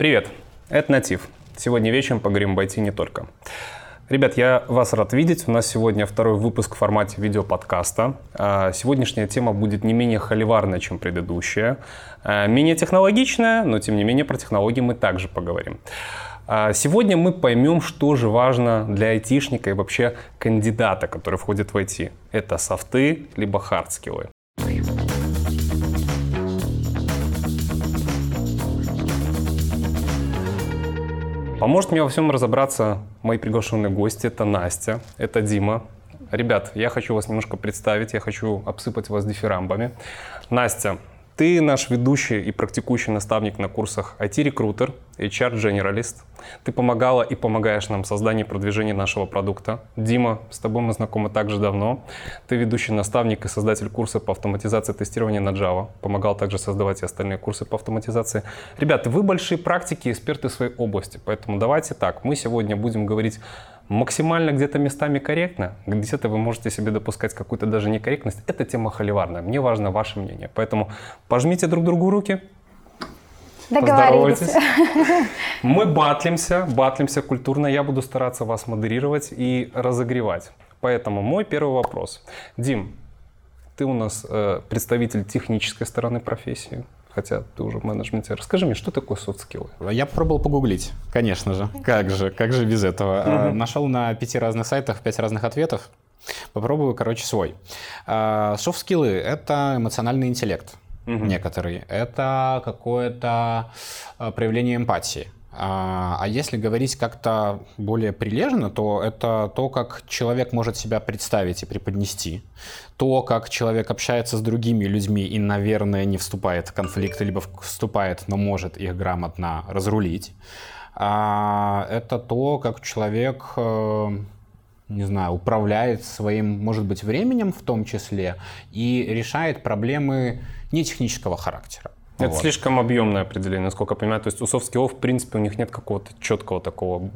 Привет, это Натив. Сегодня вечером поговорим об IT и не только. Ребят, я вас рад видеть. У нас сегодня второй выпуск в формате видеоподкаста. А, сегодняшняя тема будет не менее холиварная, чем предыдущая. А, менее технологичная, но тем не менее про технологии мы также поговорим. А, сегодня мы поймем, что же важно для айтишника и вообще кандидата, который входит в IT. Это софты либо hard skill ы. Поможет мне во всем разобраться мои приглашенные гости. Это Настя, это Дима. Ребят, я хочу вас немножко представить, я хочу обсыпать вас дифирамбами. Настя, ты наш ведущий и практикующий наставник на курсах IT-рекрутер, HR-дженералист. Ты помогала и помогаешь нам в создании и продвижении нашего продукта. Дима, с тобой мы знакомы также давно. Ты ведущий наставник и создатель курса по автоматизации тестирования на Java. Помогал также создавать и остальные курсы по автоматизации. Ребята, вы большие практики, эксперты в своей области, поэтому давайте так. Мы сегодня будем говорить максимально где-то местами корректно, где-то вы можете себе допускать какую-то даже некорректность. Это тема холиварная. Мне важно ваше мнение. Поэтому пожмите друг другу руки. Договаривайтесь. Мы батлимся, батлимся культурно. Я буду стараться вас модерировать и разогревать. Поэтому мой первый вопрос. Дим, ты у нас э, представитель технической стороны профессии хотя ты уже в менеджменте. Расскажи мне, что такое skills? Я попробовал погуглить, конечно же. Как же, как же без этого? Mm-hmm. Нашел на пяти разных сайтах пять разных ответов. Попробую, короче, свой. Софт-скиллы — это эмоциональный интеллект угу. некоторые. Это какое-то проявление эмпатии. А, а если говорить как-то более прилежно, то это то, как человек может себя представить и преподнести, то, как человек общается с другими людьми и, наверное, не вступает в конфликт, либо вступает, но может их грамотно разрулить. А, это то, как человек э, не знаю, управляет своим, может быть, временем в том числе и решает проблемы не технического характера. Это вот. слишком объемное определение, насколько я понимаю. То есть у soft в принципе, у них нет какого-то четкого такого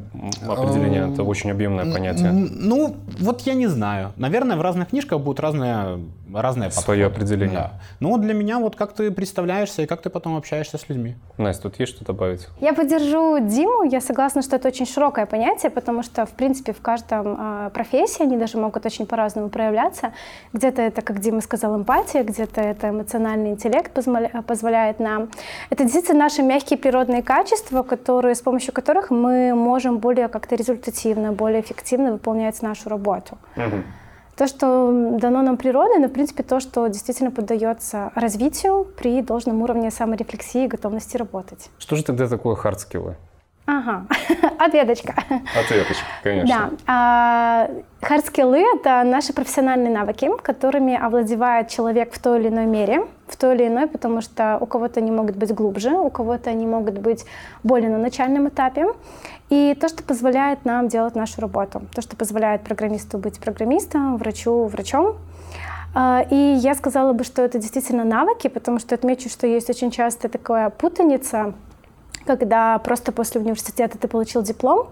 определения. Это очень объемное понятие. Ну, вот я не знаю. Наверное, в разных книжках будет разное, разное Свое определение. Да. Ну, вот для меня вот как ты представляешься и как ты потом общаешься с людьми. Настя, тут есть что добавить? Я поддержу Диму. Я согласна, что это очень широкое понятие, потому что, в принципе, в каждом э, профессии они даже могут очень по-разному проявляться. Где-то это, как Дима сказал, эмпатия, где-то это эмоциональный интеллект позволяет нам. Это действительно наши мягкие природные качества, которые, с помощью которых мы можем более как-то результативно, более эффективно выполнять нашу работу. Угу. То, что дано нам природой, но, в принципе, то, что действительно поддается развитию при должном уровне саморефлексии и готовности работать. Что же тогда такое hard skill ы? Ага, ответочка. Ответочка, конечно. Да. Hard skill ы — это наши профессиональные навыки, которыми овладевает человек в той или иной мере, в той или иной, потому что у кого-то они могут быть глубже, у кого-то они могут быть более на начальном этапе. И то, что позволяет нам делать нашу работу, то, что позволяет программисту быть программистом, врачу — врачом, а, и я сказала бы, что это действительно навыки, потому что отмечу, что есть очень часто такая путаница когда просто после университета ты получил диплом,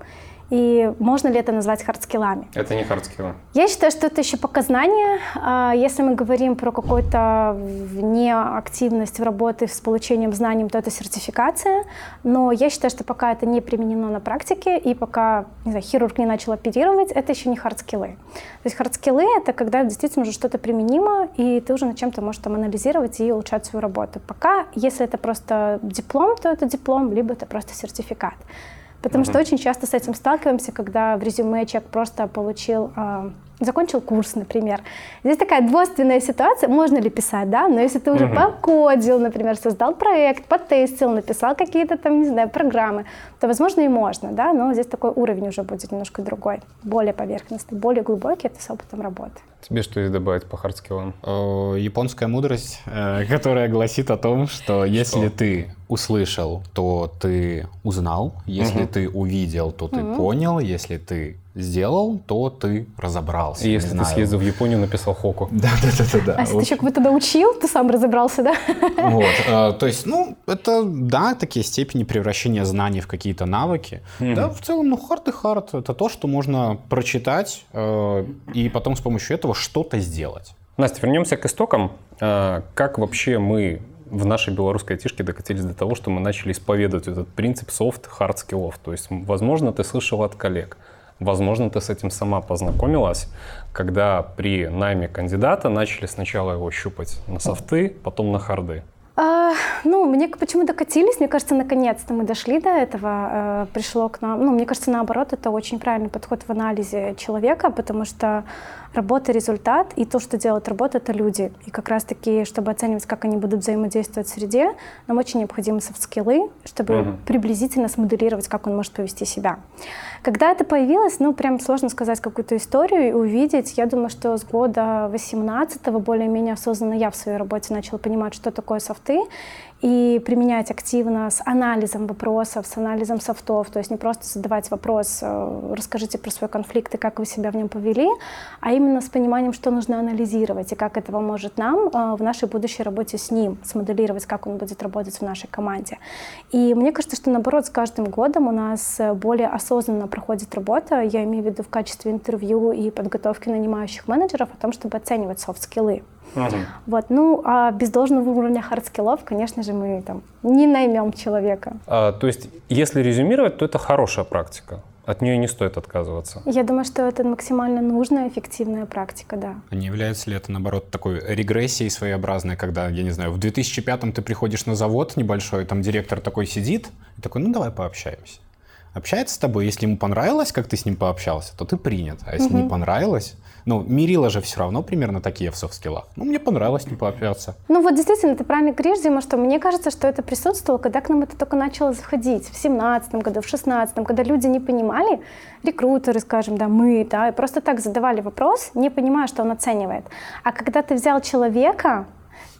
и можно ли это назвать hard skill ами? Это не hard skill ы. Я считаю, что это еще пока знание. А, если мы говорим про какую-то неактивность в работе с получением знаний, то это сертификация. Но я считаю, что пока это не применено на практике, и пока не знаю, хирург не начал оперировать, это еще не hard skill ы. То есть hard skill ы — это когда действительно уже что-то применимо, и ты уже над чем-то можешь там анализировать и улучшать свою работу. Пока, если это просто диплом, то это диплом, либо это просто сертификат. Потому mm-hmm. что очень часто с этим сталкиваемся, когда в резюме человек просто получил э, закончил курс, например. Здесь такая двойственная ситуация, можно ли писать, да, но если ты уже угу. покодил, например, создал проект, потестил, написал какие-то там, не знаю, программы, то, возможно, и можно, да, но здесь такой уровень уже будет немножко другой, более поверхностный, более глубокий, это с опытом работы. Тебе что есть добавить по hard skill ам? Японская мудрость, э, которая гласит о том, что если что? ты услышал, то ты узнал, если угу. ты увидел, то ты угу. понял, если ты сделал, то ты разобрался. И если ты знаю. съездил в Японию, написал хоку. Да, да, да, да. да. А если ты еще кого-то научил, ты сам разобрался, да? Вот. Э, то есть, ну, это, да, такие степени превращения знаний в какие-то навыки. Mm-hmm. Да, в целом, ну, хард и хард — это то, что можно прочитать э, и потом с помощью этого что-то сделать. Настя, вернемся к истокам. Э, как вообще мы в нашей белорусской айтишке докатились до того, что мы начали исповедовать этот принцип soft hard skillов. То есть, возможно, ты слышал от коллег, возможно, ты с этим сама познакомилась, когда при найме кандидата начали сначала его щупать на софты, потом на харды. А, ну, мне почему докатились, мне кажется, наконец-то мы дошли до этого, э, пришло к нам, ну, мне кажется, наоборот, это очень правильный подход в анализе человека, потому что работа — результат, и то, что делает работа, это люди. И как раз-таки, чтобы оценивать, как они будут взаимодействовать в среде, нам очень необходимы софт-скиллы, чтобы Мгм. приблизительно смоделировать, как он может повести себя. Когда это появилось, ну, прям сложно сказать какую-то историю и увидеть. Я думаю, что с года 18 более-менее осознанно я в своей работе начала понимать, что такое софты, и применять активно с анализом вопросов, с анализом софтов. То есть не просто задавать вопрос, э, расскажите про свой конфликт и как вы себя в нем повели, а именно с пониманием, что нужно анализировать и как это поможет нам э, в нашей будущей работе с ним, смоделировать, как он будет работать в нашей команде. И мне кажется, что наоборот, с каждым годом у нас э, более осознанно проходит работа, я имею в виду в качестве интервью и подготовки нанимающих менеджеров о том, чтобы оценивать софт-скиллы. Вот, ну, а без должного уровня hard skill ов, конечно же, мы там не наймем человека. А, то есть, если резюмировать, то это хорошая практика. От нее не стоит отказываться. Я думаю, что это максимально нужная, эффективная практика, да. А не является ли это, наоборот, такой регрессией своеобразной, когда, я не знаю, в 2005-м ты приходишь на завод небольшой, там директор такой сидит, и такой, ну давай пообщаемся. Общается с тобой, если ему понравилось, как ты с ним пообщался, то ты принят. А если не понравилось, ну, мерила же все равно примерно такие в софт-скиллах. Ну, мне понравилось с ним пообщаться. Ну вот действительно, ты правильно говоришь, Дима, что мне кажется, что это присутствовало, когда к нам это только начало заходить, в семнадцатом году, в шестнадцатом, когда люди не понимали, рекрутеры, скажем, да, мы, да, и просто так задавали вопрос, не понимая, что он оценивает. А когда ты взял человека,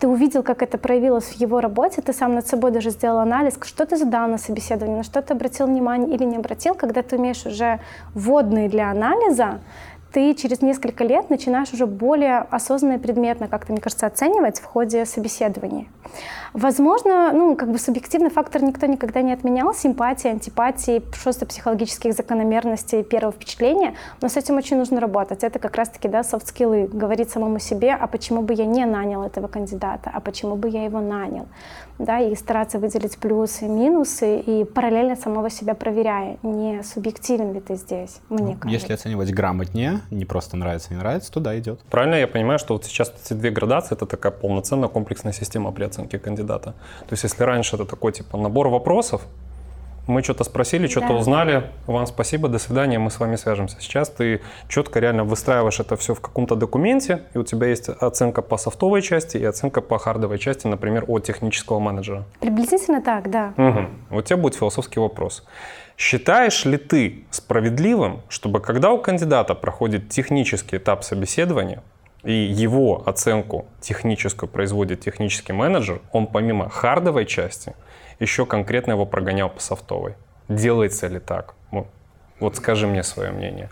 ты увидел, как это проявилось в его работе, ты сам над собой даже сделал анализ, что ты задал на собеседовании, на что ты обратил внимание или не обратил, когда ты умеешь уже вводные для анализа, ты через несколько лет начинаешь уже более осознанно и предметно, как-то, мне кажется, оценивать в ходе собеседования. Возможно, ну, как бы субъективный фактор никто никогда не отменял, симпатии, антипатии, просто психологических закономерностей первого впечатления, но с этим очень нужно работать. Это как раз-таки, да, софт-скиллы, говорить самому себе, а почему бы я не нанял этого кандидата, а почему бы я его нанял, да, и стараться выделить плюсы и минусы, и параллельно самого себя проверяя, не субъективен ли ты здесь, мне кажется. Если оценивать грамотнее, не просто нравится, не нравится, туда идет. Правильно я понимаю, что вот сейчас эти две градации — это такая полноценная комплексная система при оценке кандидата. То есть если раньше это такой типа набор вопросов, мы что-то спросили, что-то Да. узнали, вам спасибо, до свидания, мы с вами свяжемся. Сейчас ты четко реально выстраиваешь это все в каком-то документе, и у тебя есть оценка по софтовой части и оценка по хардовой части, например, от технического менеджера. Приблизительно так, да. Мгм. У тебя будет философский вопрос. Считаешь ли ты справедливым, чтобы когда у кандидата проходит технический этап собеседования, и его оценку техническую производит технический менеджер, он помимо хардовой части еще конкретно его прогонял по софтовой? Делается ли так? Вот, скажи мне свое мнение.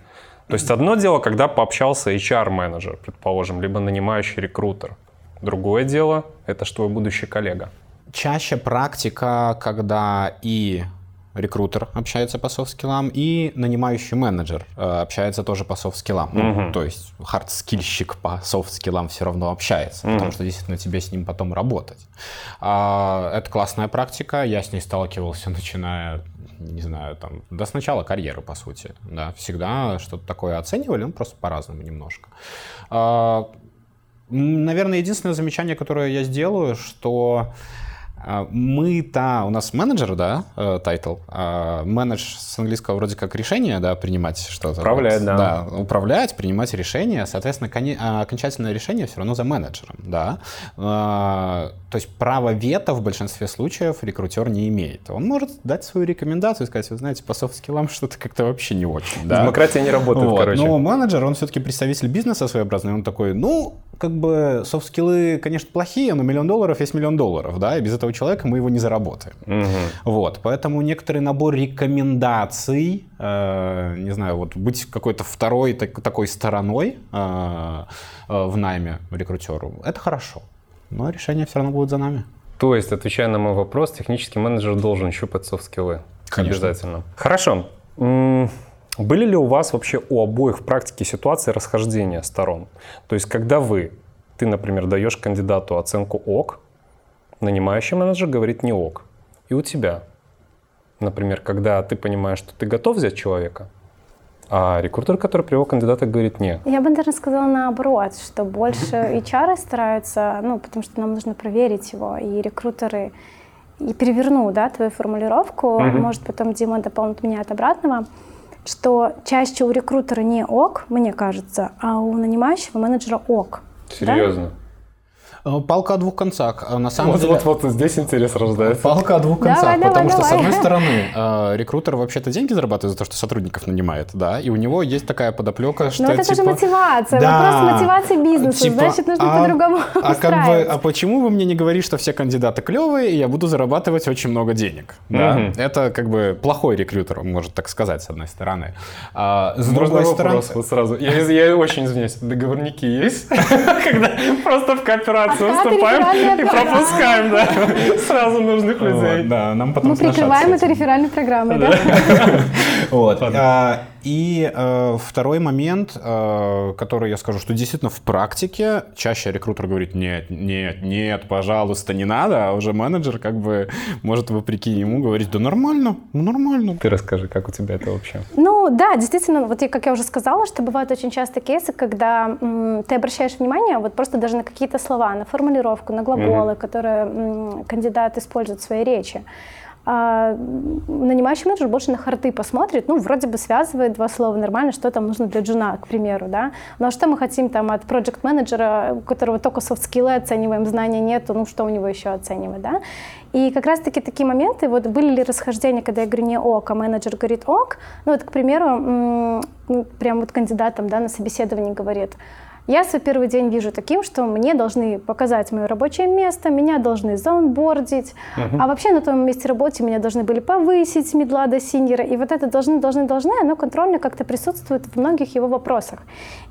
То есть одно дело, когда пообщался HR-менеджер, предположим, либо нанимающий рекрутер. Другое дело – это что твой будущий коллега. Чаще практика, когда и рекрутер общается по soft skill ам, и нанимающий менеджер э, общается тоже по soft skill ам. Ну, Мгм. то есть хардскильщик по soft skill ам все равно общается, Мгм. потому что действительно тебе с ним потом работать. А, это классная практика, я с ней сталкивался, начиная не знаю, там, до начала карьеры, по сути, да, всегда что-то такое оценивали, ну, просто по-разному немножко. А, Наверное, единственное замечание, которое я сделаю, что а, мы-то, у нас менеджер, да, э, title, а, manage с английского вроде как решение, да, принимать что-то. Управлять, да. Да, управлять, принимать решения, соответственно, коне- а, окончательное решение все равно за менеджером, да. То есть право вето в большинстве случаев рекрутер не имеет. Он может дать свою рекомендацию и сказать, вы знаете, по soft skill ам что-то как-то вообще не очень, да. Демократия не работает, Вот, короче. Но менеджер, он все-таки представитель бизнеса своеобразный, он такой, ну, как бы софт-скиллы, конечно, плохие, но миллион долларов есть миллион долларов, да, и без этого человека мы его не заработаем. Мгм. Вот, поэтому некоторый набор рекомендаций, э, не знаю, вот быть какой-то второй так- такой стороной э, э, в найме рекрутеру, это хорошо. Но решение все равно будет за нами. То есть, отвечая на мой вопрос, технический менеджер должен щупать софт-скиллы. Конечно. Обязательно. Хорошо. Были ли у вас вообще у обоих в практике ситуации расхождения сторон? То есть, когда вы, ты, например, даешь кандидату оценку ок, нанимающий менеджер говорит не ок. И у тебя, например, когда ты понимаешь, что ты готов взять человека, а рекрутер, который привел кандидата, говорит не. Я бы, наверное, сказала наоборот, что больше HR стараются, ну, потому что нам нужно проверить его, и рекрутеры, и переверну, да, твою формулировку, Мгм. может, потом Дима дополнит меня от обратного, что чаще у рекрутера не ок, мне кажется, а у нанимающего менеджера ок. Серьезно. Э, Палка о двух концах. А На самом Вот, деле... вот, вот здесь интерес рождается. Палка о двух Давай, концах, давай, потому что, с давай. одной стороны, э, рекрутер вообще-то деньги зарабатывает за то, что сотрудников нанимает, да, и у него есть такая подоплека, что Но это же типа, мотивация, Да. вопрос мотивации бизнеса, типа, значит, нужно а- по-другому А как бы, а почему вы мне не говорите, что все кандидаты клевые, и я буду зарабатывать очень много денег? Да? Мгм. Это как бы плохой рекрутер, может так сказать, с одной стороны. А с Можно другой стороны... вопрос вот сразу? Я, я очень извиняюсь, договорники есть? Когда просто в кооперацию Реферальная и пропускаем, да, сразу нужных Вот, людей. да, нам потом Мы прикрываем это реферальной программой, да? Вот. И э, второй момент, э, который я скажу, что действительно в практике чаще рекрутер говорит, нет, нет, нет, пожалуйста, не надо, а уже менеджер как бы может вопреки ему говорить, да нормально, ну нормально. Ты расскажи, как у тебя это вообще? Ну да, действительно, вот как я уже сказала, что бывают очень часто кейсы, когда м, ты обращаешь внимание вот просто даже на какие-то слова, на формулировку, на глаголы, которые м, кандидат использует в своей речи. А нанимающий менеджер больше на харты посмотрит, ну, вроде бы связывает два слова нормально, что там нужно для джуна, к примеру, да. Ну, а что мы хотим там от проект менеджера у которого только софт-скиллы оцениваем, знания нету, ну, что у него еще оценивать, да. И как раз-таки такие моменты, вот были ли расхождения, когда я говорю не ок, а менеджер говорит ок, ну, вот, к примеру, ну, прям вот кандидат там, да, на собеседовании говорит, я свой первый день вижу таким, что мне должны показать мое рабочее место, меня должны заонбордить, а вообще на том месте работы меня должны были повысить с медла до синьора, и вот это должны, должны, должны, оно контрольно как-то присутствует в многих его вопросах.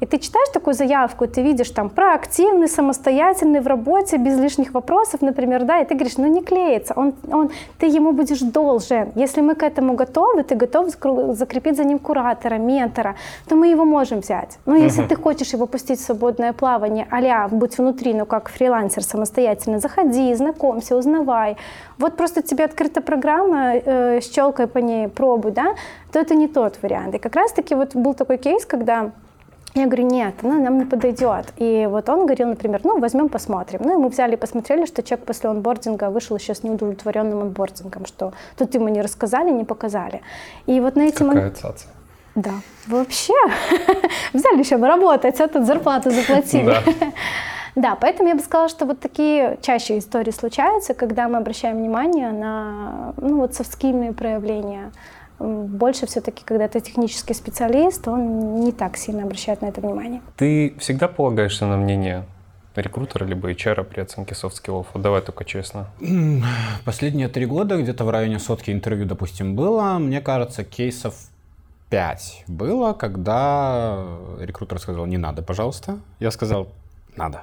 И ты читаешь такую заявку, ты видишь там проактивный, самостоятельный в работе, без лишних вопросов, например, да, и ты говоришь, ну не клеится, он, он, ты ему будешь должен. Если мы к этому готовы, ты готов закрепить за ним куратора, ментора, то мы его можем взять. Но если ты хочешь его пустить в свободное плавание, а будь внутри, ну как фрилансер самостоятельно, заходи, знакомься, узнавай. Вот просто тебе открыта программа, э, щелкай по ней, пробуй, да, то это не тот вариант. И как раз-таки вот был такой кейс, когда я говорю, нет, она нам не подойдет. И вот он говорил, например, ну, возьмем, посмотрим. Ну, и мы взяли и посмотрели, что человек после онбординга вышел еще с неудовлетворенным онбордингом, что тут ему не рассказали, не показали. И вот на эти Какая цаца. Да, вообще. Взяли еще работать, а тут зарплату заплатили. Да. Да, поэтому я бы сказала, что вот такие чаще истории случаются, когда мы обращаем внимание на ну, вот софтскильные проявления. Больше все-таки, когда ты технический специалист, он не так сильно обращает на это внимание. Ты всегда полагаешься на мнение рекрутера либо HR при оценке софт-скиллов? Вот давай только честно. Последние три года где-то в районе сотки интервью, допустим, было. Мне кажется, кейсов 5 было, когда рекрутер сказал, не надо, пожалуйста. Я сказал, надо.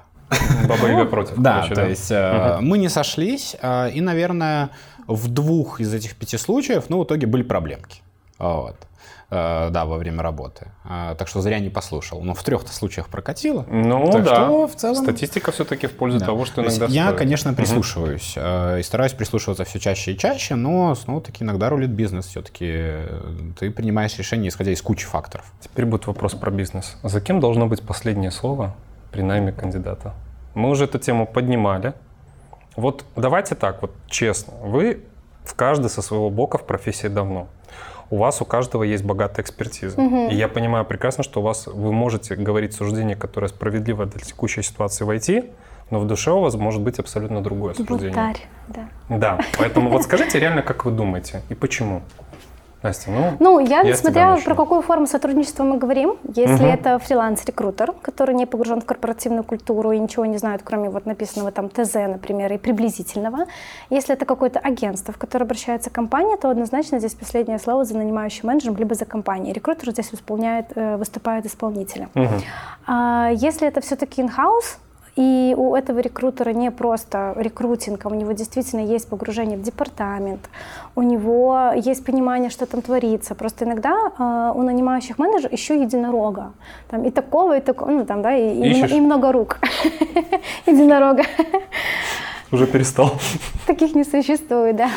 Баба Яга против. Да, короче, то есть э, мы не сошлись, э, и, наверное, в двух из этих пяти случаев, ну, в итоге были проблемки. Вот. Э, да, во время работы. Э, так что зря не послушал. Но в трех-то случаях прокатило. Ну Так да, что в целом- статистика все-таки в пользу Да. того, что То есть иногда я, конечно, прислушиваюсь э, и стараюсь прислушиваться все чаще и чаще, но снова-таки иногда рулит бизнес. Все-таки ты принимаешь решение, исходя из кучи факторов. Теперь будет вопрос про бизнес. За кем должно быть последнее слово при найме кандидата? Мы уже эту тему поднимали. Вот давайте так, вот честно. Вы в каждый со своего бока в профессии давно. У вас у каждого есть богатая экспертиза. И я понимаю прекрасно, что у вас вы можете говорить суждение, которое справедливо для текущей ситуации в IT, но в душе у вас может быть абсолютно другое суждение. Бунтарь, да. Да, поэтому вот скажите реально, как вы думаете и почему? Настя, ну, Ну, я, Я смотря про какую форму сотрудничества мы говорим. Если Мгм. это фриланс-рекрутер, который не погружен в корпоративную культуру и ничего не знает, кроме вот написанного там ТЗ, например, и приблизительного. Если это какое-то агентство, в которое обращается компания, то однозначно здесь последнее слово за нанимающим менеджером, либо за компанией. Рекрутер здесь исполняет, э, выступает исполнителем. мгм. А если это все-таки in-house, и у этого рекрутера не просто рекрутинг, а у него действительно есть погружение в департамент, у него есть понимание, что там творится. Просто иногда э, у нанимающих менеджеров еще единорога. Там и такого, и такого, ну там, да, и, и, и много рук. Единорога. Уже перестал. Таких не существует, да.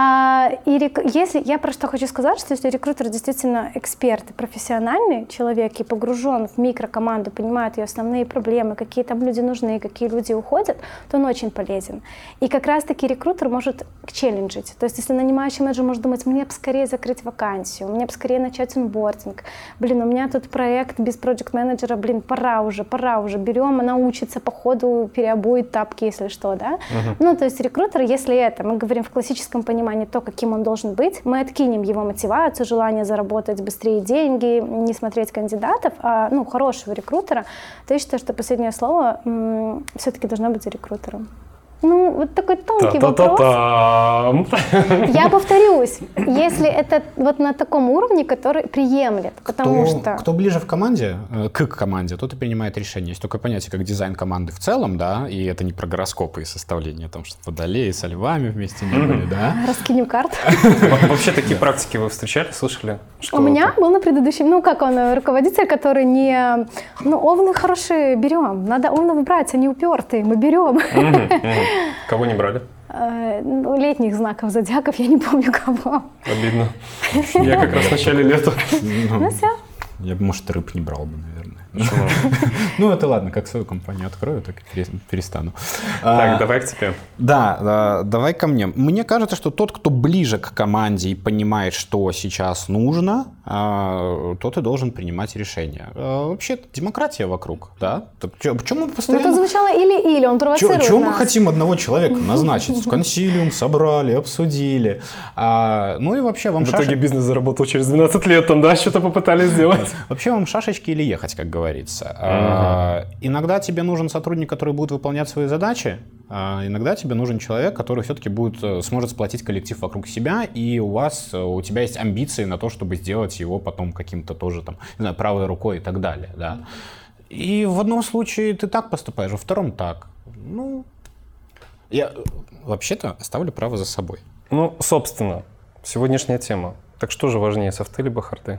А, и рек... если я про что хочу сказать, что если рекрутер действительно эксперт профессиональный человек и погружен в микрокоманду, понимает ее основные проблемы, какие там люди нужны, какие люди уходят, то он очень полезен. И как раз-таки рекрутер может челленджить. То есть если нанимающий менеджер может думать, мне бы скорее закрыть вакансию, мне бы скорее начать онбординг, блин, у меня тут проект без проект менеджера блин, пора уже, пора уже, берем, она учится по ходу, переобует тапки, если что, да. Uh-huh. Ну, то есть рекрутер, если это, мы говорим в классическом понимании, понимание то, каким он должен быть, мы откинем его мотивацию, желание заработать быстрее деньги, не смотреть кандидатов, а ну, хорошего рекрутера, то я считаю, что последнее слово все-таки должно быть за рекрутером. Ну, вот такой тонкий вопрос. Я повторюсь, если это вот на таком уровне, который приемлет, потому кто, что... Кто ближе в команде, э, к команде, тот и принимает решение. Есть такое понятие, как дизайн команды в целом, да, и это не про гороскопы и составление, там, что водолеи со львами вместе не были, да. Раскинем карт. Вообще такие практики вы встречали, слышали? У меня был на предыдущем, ну, как он, руководитель, который не... Ну, овны хорошие, берем. Надо овнов брать, они упертые, мы берем. Кого не брали? Э, ну, летних знаков зодиаков я не помню кого. Обидно. Я как раз в начале лета. Ну все. Я бы, может, рыб не брал бы, наверное. Ну, это ладно, как свою компанию открою, так и перестану. Так, а, давай к тебе. Да, давай ко мне. Мне кажется, что тот, кто ближе к команде и понимает, что сейчас нужно, а, тот и должен принимать решения. А, вообще, демократия вокруг, да? Почему мы постоянно... Ну, это звучало или-или, он провоцирует Чего мы хотим одного человека назначить? Консилиум собрали, обсудили. Ну и вообще вам В итоге бизнес заработал через 12 лет, там, да, что-то попытались сделать. Вообще вам шашечки или ехать, как говорится. Uh-huh. Иногда тебе нужен сотрудник, который будет выполнять свои задачи, а иногда тебе нужен человек, который все-таки будет, э, сможет сплотить коллектив вокруг себя, и у вас, э, у тебя есть амбиции на то, чтобы сделать его потом каким-то тоже там, не знаю, правой рукой и так далее, да. И в одном случае ты так поступаешь, во втором так. Ну, я э, вообще-то оставлю право за собой. Ну, собственно, сегодняшняя тема. Так что же важнее, софты либо харты?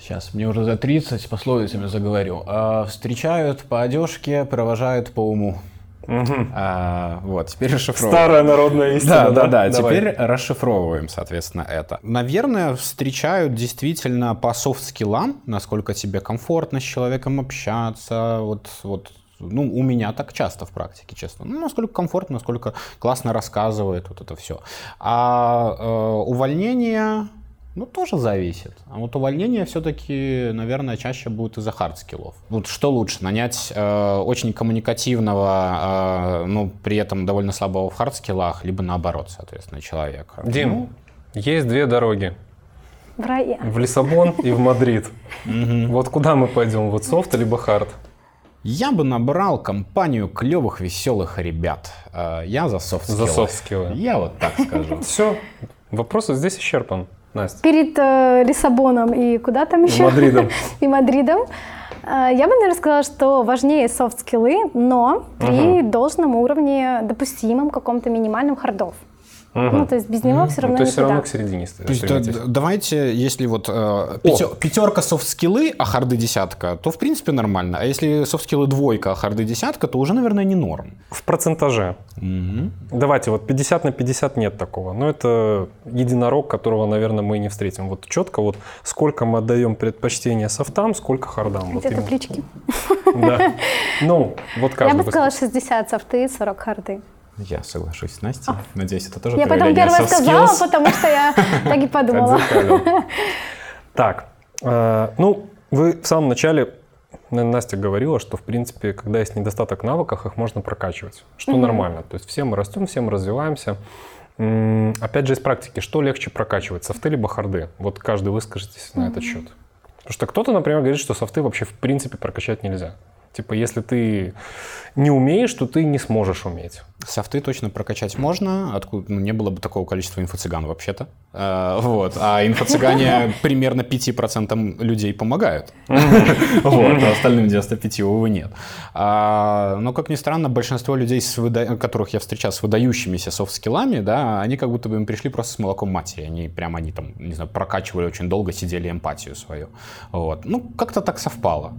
Сейчас, а, мне уже за 30, пословицами заговорю. А, встречают по одежке, провожают по уму. Угу. А, вот, теперь расшифровываем. Старая народная истина, да? Да, да, да. Теперь расшифровываем, соответственно, это. Наверное, встречают действительно по софт-скиллам, насколько тебе комфортно с человеком общаться, вот, вот ну, у меня так часто в практике, честно. Ну, насколько комфортно, насколько классно рассказывает, вот это все. А э, увольнение ну, тоже зависит. А вот увольнение все-таки, наверное, чаще будет из-за хардскиллов. Вот что лучше, нанять э, очень коммуникативного, э, ну, при этом довольно слабого в хардскиллах, либо наоборот, соответственно, человека. Дим, ну, есть две дороги. В рай. В Лиссабон и в Мадрид. Вот куда мы пойдем, вот софт либо хард? Я бы набрал компанию клевых, веселых ребят. Э, я за софт За софт. Я вот так скажу. Все, вопрос здесь исчерпан. Настя. Перед э, Лиссабоном и куда там еще? Мадридом. и Мадридом. Э, я бы, наверное, сказала, что важнее софт-скиллы, но при угу. должном уровне, допустимом каком-то минимальном хардов. Угу. Ну, то есть без него все равно ну, То есть все равно к середине то есть, да, Давайте, если вот э, пятер, пятерка софт-скиллы, а харды десятка, то в принципе нормально. А если софт-скиллы двойка, а харды десятка, то уже, наверное, не норм. В процентаже. Угу. Давайте, вот 50 на 50 нет такого. Но это единорог, которого, наверное, мы не встретим. Вот четко вот сколько мы отдаем предпочтение софтам, сколько хардам. Где-то вот таблички. Да. Ну, вот каждый. Я бы сказала 60 софты, 40 харды. Я соглашусь с Настей. А. Надеюсь, это тоже Я потом первое сказала, потому что я так и подумала. Так, э, ну, вы в самом начале Настя говорила, что, в принципе, когда есть недостаток в навыках, их можно прокачивать, что нормально. То есть все мы растем, все мы развиваемся. Опять же, из практики, что легче прокачивать, софты либо харды? Вот каждый выскажитесь на этот счет. Потому что кто-то, например, говорит, что софты вообще в принципе прокачать нельзя. Типа, если ты не умеешь, то ты не сможешь уметь. Софты точно прокачать можно, откуда ну, не было бы такого количества инфо-цыган вообще-то. А, вот. А инфо-цыгане примерно 5% людей помогают. Вот, а остальным 95, увы, нет. А, но, как ни странно, большинство людей, которых я встречал с выдающимися софт-скиллами, да, они как будто бы им пришли просто с молоком матери. Они прямо, они там, не знаю, прокачивали очень долго, сидели эмпатию свою. Вот. Ну, как-то так совпало.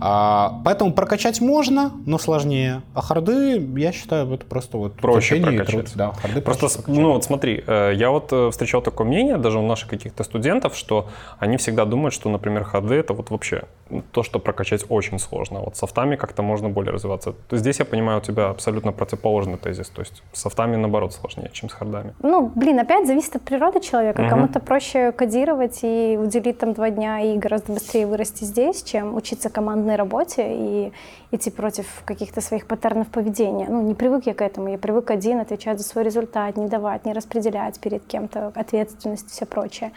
А, поэтому прокачать можно, но сложнее. А харды, я считаю, это просто вот Проще прокачать. Да, харды Просто, проще прокачать. ну вот смотри, э, я вот э, встречал такое мнение даже у наших каких-то студентов, что они всегда думают, что, например, ходы это вот вообще то, что прокачать очень сложно. Вот с софтами как-то можно более развиваться. То есть здесь я понимаю, у тебя абсолютно противоположный тезис. То есть с софтами наоборот сложнее, чем с хардами. Ну, блин, опять зависит от природы человека. Мгм. Кому-то проще кодировать и уделить там два дня и гораздо быстрее вырасти здесь, чем учиться командной работе и идти против каких-то своих паттернов поведения. Ну, не привык я к этому. Я привык один отвечать за свой результат, не давать, не распределять перед кем-то ответственность и все прочее.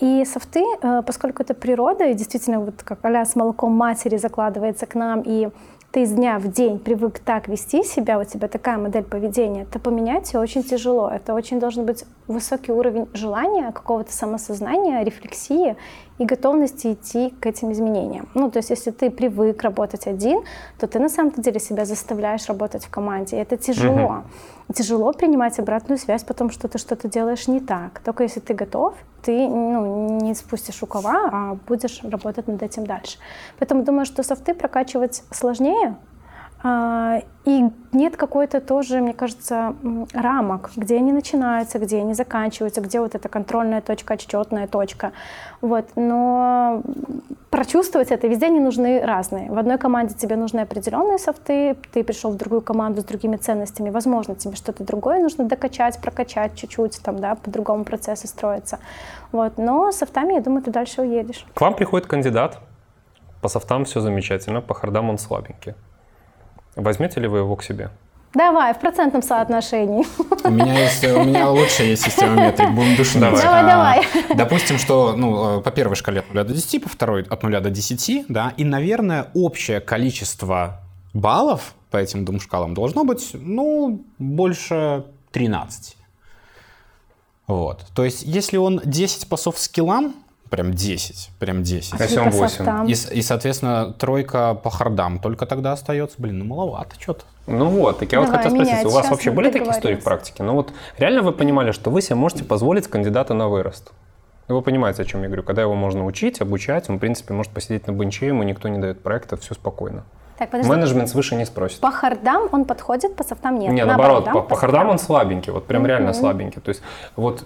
И софты, э, поскольку это природа, и действительно вот как а с молоком матери закладывается к нам, и ты из дня в день привык так вести себя, у тебя такая модель поведения, то поменять ее очень тяжело. Это очень должен быть высокий уровень желания, какого-то самосознания, рефлексии и готовности идти к этим изменениям. Ну, то есть если ты привык работать один, то ты на самом деле себя заставляешь работать в команде. И это тяжело. Тяжело принимать обратную связь, потому что ты что-то делаешь не так. Только если ты готов, ты ну, не спустишь рукава, а будешь работать над этим дальше. Поэтому думаю, что софты прокачивать сложнее, И нет какой-то тоже, мне кажется, рамок, где они начинаются, где они заканчиваются, где вот эта контрольная точка, отчетная точка. Вот. Но прочувствовать это везде они нужны разные. В одной команде тебе нужны определенные софты, ты пришел в другую команду с другими ценностями, возможно, тебе что-то другое нужно докачать, прокачать чуть-чуть, там, да, по-другому процессы строятся. Вот. Но софтами, я думаю, ты дальше уедешь. К вам приходит кандидат, по софтам все замечательно, по хардам он слабенький. Возьмете ли вы его к себе? Давай, в процентном соотношении. У меня есть, у меня лучше есть система метрик, будем душнить. Давай. Давай, А, давай. Допустим, что ну, э, по первой шкале от 0 до 10, по второй от 0 до 10, да, и, наверное, общее количество баллов по этим двум шкалам должно быть, ну, больше 13. Вот. То есть, если он 10 по софт-скиллам, прям 10, прям 10, А если он По 8? софтам. и, с- и, соответственно, тройка по хардам только тогда остается. Блин, ну маловато что-то. Ну вот, так я вот Давай, хотел спросить, у вас вообще были такие истории в практике? Ну вот реально вы понимали, что вы себе можете позволить кандидата на вырост? Ну, Вы понимаете, о чем я говорю. Когда его можно учить, обучать, он, в принципе, может посидеть на бенче, ему никто не дает проекта, все спокойно. Так, подожди. Менеджмент свыше не спросит. По хардам он подходит, по софтам нет. Не, наоборот, да? по, по хардам он слабенький, вот прям реально Мгм. слабенький. То есть вот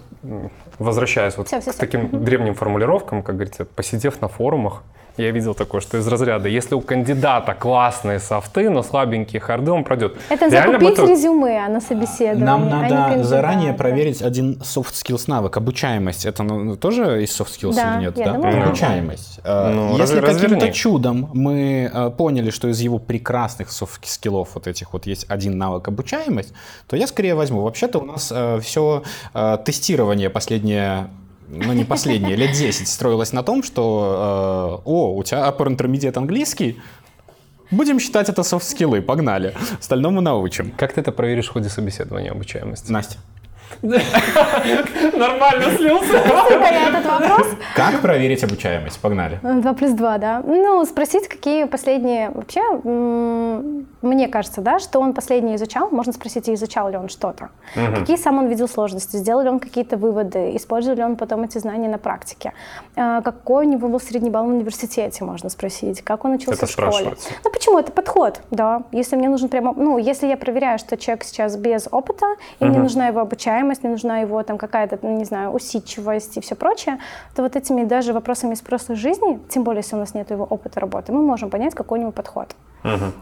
возвращаясь вот Всё, всё, к всё. таким древним формулировкам, как говорится, посидев на форумах, я видел такое, что из разряда, если у кандидата классные софты, но слабенькие харды, он пройдет. Это Реально закупить это- резюме на собеседование. Нам а не надо кандидата. заранее проверить один soft skills навык, обучаемость. Это ну, тоже из soft skills Да, или нет? я да? думаю, да. Обучаемость. Э, Ну, Если раз- каким-то чудом мы э, поняли, что из его прекрасных soft скиллов вот этих вот есть один навык обучаемость, то я скорее возьму. Вообще-то у нас все тестирование последнее ну не последнее, лет 10 строилось на том, что э, о, у тебя upper intermediate английский, будем считать это софт-скиллы, погнали. Остальному научим. Как ты это проверишь в ходе собеседования обучаемости? Настя. Нормально слился. Спасибо, я этот вопрос. Как проверить обучаемость? Погнали. Два плюс два, да. Ну, спросить, какие последние... Вообще, мне кажется, да, что он последнее изучал. Можно спросить, изучал ли он что-то. Какие сам он видел сложности, сделал ли он какие-то выводы, использовал ли он потом эти знания на практике. А, Какой у него был средний балл в университете, можно спросить. Как он учился Это в школе. Ну, почему? Это подход, да. Если мне нужен прямо... Ну, если я проверяю, что человек сейчас без опыта, и мне нужна его обучаемость, мне нужна его там какая-то, ну, не знаю, усидчивость и все прочее, то вот этими даже вопросами из прошлой жизни, тем более, если у нас нет его опыта работы, мы можем понять, какой у него подход.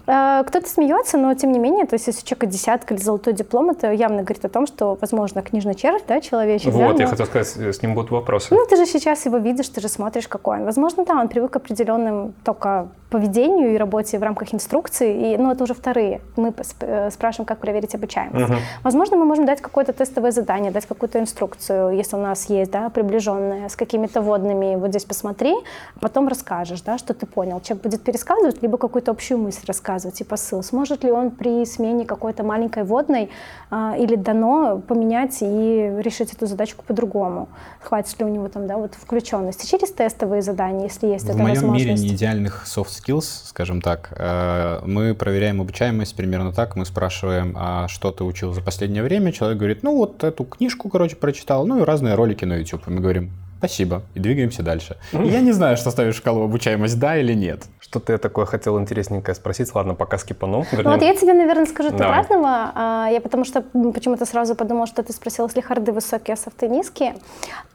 А, Кто-то смеется, но тем не менее, то есть если у человека десятка или золотой диплом, это явно говорит о том, что, возможно, книжный червь, да, человечек, да, Вот, я но- хотел сказать, э, с ним будут вопросы. ну, ты же сейчас его видишь, ты же смотришь, какой он. Возможно, да, он привык к определенным только поведению и работе в рамках инструкции, и, ну, это уже вторые. Мы э, спрашиваем, как проверить обучаемость. Возможно, мы можем дать какое-то тестовое задание, дать какую-то инструкцию, если у нас есть, да, приближенная, с какими-то водными, вот здесь посмотри, а потом расскажешь, да, что ты понял. Человек будет пересказывать, либо какую-то общую мысль рассказывать и посыл. Сможет ли он при смене какой-то маленькой водной а, или дано поменять и решить эту задачку по-другому? Хватит ли у него там, да, вот включенности через тестовые задания, если есть В эта моем возможность? мире не идеальных soft skills, скажем так. Э, Мы проверяем обучаемость примерно так. Мы спрашиваем, а что ты учил за последнее время? Человек говорит, ну вот эту книжку, короче, прочитал, ну и разные ролики на YouTube. И мы говорим, спасибо, и двигаемся дальше. И я не знаю, что ставишь в шкалу обучаемость, да или нет. Что-то я такое хотел интересненькое спросить. Ладно, пока скипану. Ну, вот я тебе, наверное, скажу Давай. обратного. А, Я потому что почему-то сразу подумала, что ты спросила, если харды высокие, а софты низкие,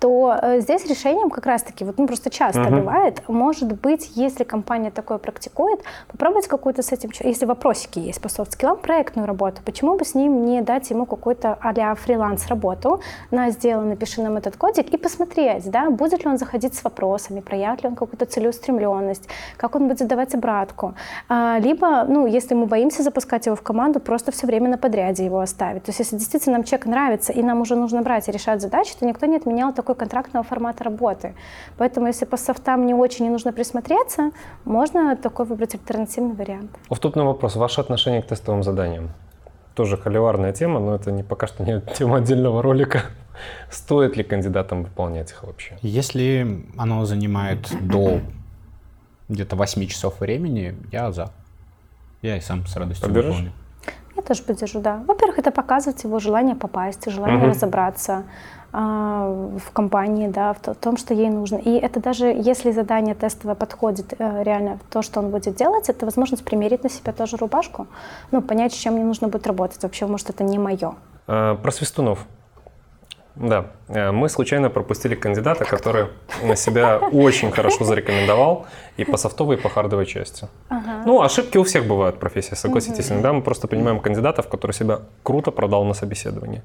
то э, здесь решением как раз-таки, вот ну, просто часто Мгм. бывает, может быть, если компания такое практикует, попробовать какую-то с этим, если вопросики есть по софт-скиллам, проектную работу, почему бы с ним не дать ему какую-то а фриланс-работу на сделай, напиши нам этот кодик и посмотреть, да, будет ли он заходить с вопросами, проявит ли он какую-то целеустремленность, как он будет задавать обратку. А, Либо, ну, если мы боимся запускать его в команду, просто все время на подряде его оставить. То есть если действительно нам человек нравится и нам уже нужно брать и решать задачи, то никто не отменял такой контрактного формата работы. Поэтому если по софтам не очень и нужно присмотреться, можно такой выбрать альтернативный вариант. Офтопный вопрос. Ваше отношение к тестовым заданиям? Тоже холиварная тема, но это не, пока что не тема отдельного ролика. Стоит ли кандидатам выполнять их вообще? Если оно занимает до где-то 8 часов времени, я за. Я и сам с радостью Поддержишь? выполню. Я тоже поддержу, да. Во-первых, это показывает его желание попасть, желание Мгм. разобраться в компании, да, в то- том, что ей нужно. И это даже если задание тестовое подходит э, реально то, что он будет делать, это возможность примерить на себя тоже рубашку, ну, понять, с чем мне нужно будет работать. Вообще, может, это не мое. А, Про свистунов. Да, э, мы случайно пропустили кандидата, который на себя очень хорошо зарекомендовал и по софтовой, и по хардовой части. Ну, ошибки у всех бывают в профессии, согласитесь. Иногда мы просто понимаем кандидатов, который себя круто продал на собеседовании.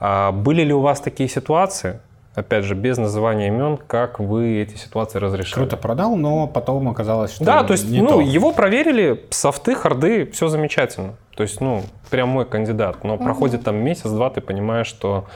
А были ли у вас такие ситуации, опять же, без называния имен, как вы эти ситуации разрешали? Круто продал, но потом оказалось, что Да, то есть, не ну, то. его проверили, софты, харды, все замечательно. То есть, ну, прям мой кандидат. Но проходит там месяц-два, ты понимаешь, что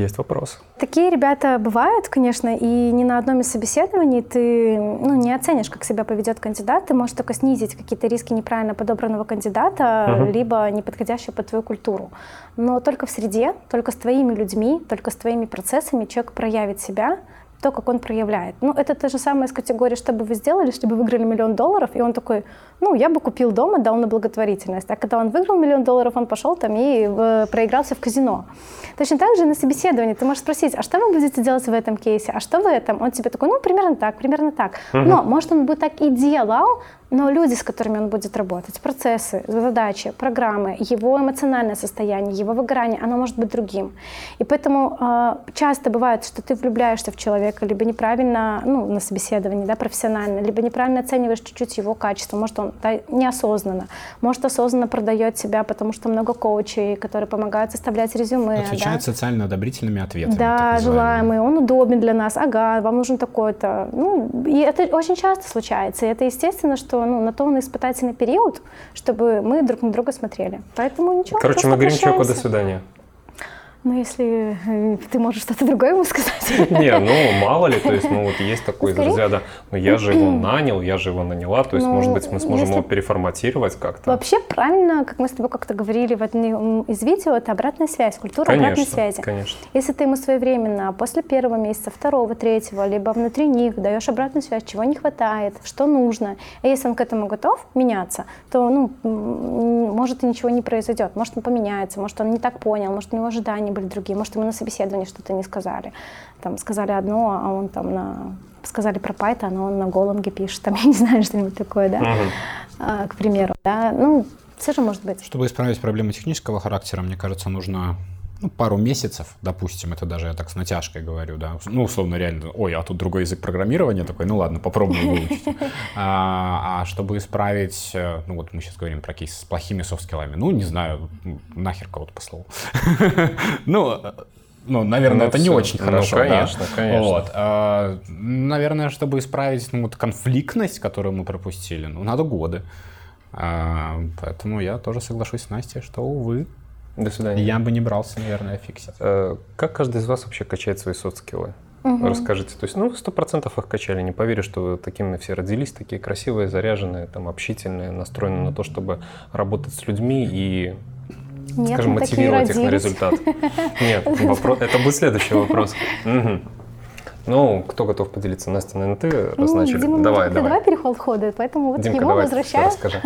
есть вопрос. Такие ребята бывают, конечно, и ни на одном из собеседований ты ну, не оценишь, как себя поведет кандидат. Ты можешь только снизить какие-то риски неправильно подобранного кандидата, Мгм. либо неподходящего под твою культуру. Но только в среде, только с твоими людьми, только с твоими процессами человек проявит себя, то, как он проявляет. Ну, это то же самое из категории, что бы вы сделали, чтобы выиграли миллион долларов, и он такой, ну, я бы купил дом, отдал на благотворительность. А когда он выиграл миллион долларов, он пошел там и э, проигрался в казино. Точно так же на собеседовании ты можешь спросить, а что вы будете делать в этом кейсе, а что в этом? Он тебе такой, ну, примерно так, примерно так. Но, может, он бы так и делал, но люди, с которыми он будет работать, процессы, задачи, программы, его эмоциональное состояние, его выгорание, оно может быть другим. И поэтому э, часто бывает, что ты влюбляешься в человека, либо неправильно, ну, на собеседовании, да, профессионально, либо неправильно оцениваешь чуть-чуть его качество, может, он да, неосознанно, может, осознанно продает себя, потому что много коучей, которые помогают составлять резюме. Отвечает да. социально одобрительными ответами. Да, желаемый, он удобен для нас, ага, вам нужен такой-то. Ну, и это очень часто случается, и это естественно, что ну, на то он испытательный период, чтобы мы друг на друга смотрели. Поэтому ничего, Короче, мы говорим человеку «до свидания». Ну, если э, ты можешь что-то другое ему сказать. Не, ну мало ли, то есть, ну вот есть такой из разряда, ну я же его нанял, я же его наняла, то есть, Ну, может быть, мы сможем если- его переформатировать как-то. Вообще правильно, как мы с тобой как-то говорили в одном из видео, это обратная связь, культура обратной Конечно, связи. конечно. Если ты ему своевременно после первого месяца, второго, третьего, либо внутри них даешь обратную связь, чего не хватает, что нужно, и если он к этому готов меняться, то, ну, может и ничего не произойдет, может он поменяется, может он не так понял, может у него ожидания были другие, может ему на собеседовании что-то не сказали, там сказали одно, а он там на сказали про Python, а он на Голанге пишет, там, я не знаю, что-нибудь такое, да, Мгм. А, к примеру, да, ну, все же может быть. Чтобы исправить проблемы технического характера, мне кажется, нужно ну, пару месяцев, допустим, это даже я так с натяжкой говорю, да, ну, условно, реально, ой, а тут другой язык программирования такой, ну ладно, попробую выучить. А, а чтобы исправить, э, ну вот мы сейчас говорим про кейс с плохими софт-скиллами, ну, не знаю, нахер кого-то послал. Ну, э, ну, наверное, Ну, это не всё. очень Ну, хорошо, да? конечно, конечно. Вот. а, наверное, чтобы исправить ну, вот конфликтность, которую мы пропустили, ну, надо годы. А, поэтому я тоже соглашусь с Настей, что, увы, До свидания. я бы не брался, наверное, фиксить. Э, Как каждый из вас вообще качает свои соцскиллы? Расскажите. То есть, ну, сто процентов их качали. Не поверю, что вы такими все родились, такие красивые, заряженные, там, общительные, настроены на то, чтобы работать с людьми и, Нет, скажем, мотивировать их на результат. Нет, это будет следующий вопрос. Ну, кто готов поделиться? Настя, наверное, ты раз Ну, начали. Дима, Давай, давай. давай переход хода, поэтому вот Димка, его давай возвращаю. расскажи.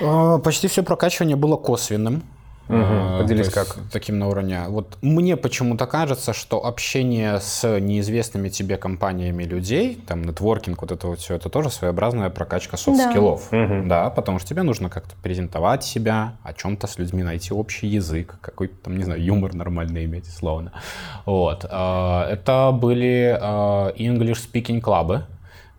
А, Почти все прокачивание было косвенным. Э, Поделись как. Таким на уровне. Вот мне почему-то кажется, что общение с неизвестными тебе компаниями людей, там, нетворкинг, вот это вот все, это тоже своеобразная прокачка софт-скиллов. Мгм. Да, потому что тебе нужно как-то презентовать себя, о чем-то с людьми найти общий язык, какой-то там, не знаю, юмор нормальный иметь, словно. Вот. Э, Это были э, English-speaking клабы,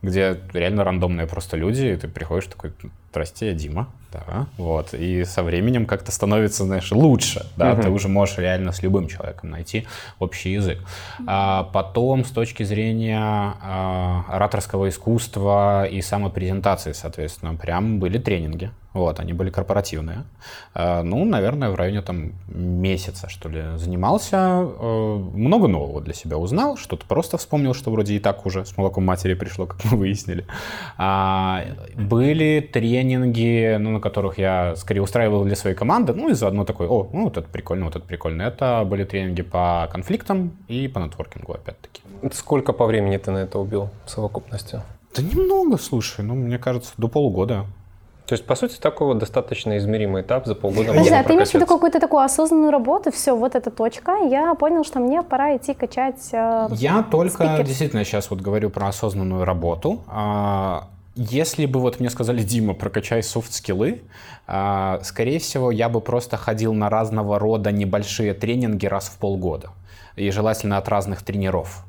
где реально рандомные просто люди, и ты приходишь такой, здрасте, я Дима, да, вот, и со временем как-то становится, знаешь, лучше, да, ты уже можешь реально с любым человеком найти общий язык. А потом, с точки зрения а, ораторского искусства и самопрезентации, соответственно, прям были тренинги, вот, они были корпоративные. А, Ну, наверное, в районе там месяца, что ли, занимался. Э, Много нового для себя узнал, что-то просто вспомнил, что вроде и так уже с молоком матери пришло, как мы выяснили. А, Были тренинги, ну, на которых я скорее устраивал для своей команды, ну, и заодно такой, о, ну, вот это прикольно, вот это прикольно. Это были тренинги по конфликтам и по нетворкингу, опять-таки. Сколько по времени ты на это убил в совокупности? Да немного, слушай, ну, мне кажется, до полугода. То есть, по сути, такой вот достаточно измеримый этап за полгода можно а ты имеешь в виду какую-то такую осознанную работу? Все, вот эта точка. Я понял, что мне пора идти качать. э, Я только спикер. действительно сейчас вот говорю про осознанную работу. А, Если бы вот мне сказали, Дима, прокачай софт-скиллы, а, скорее всего, я бы просто ходил на разного рода небольшие тренинги раз в полгода. И желательно от разных тренеров.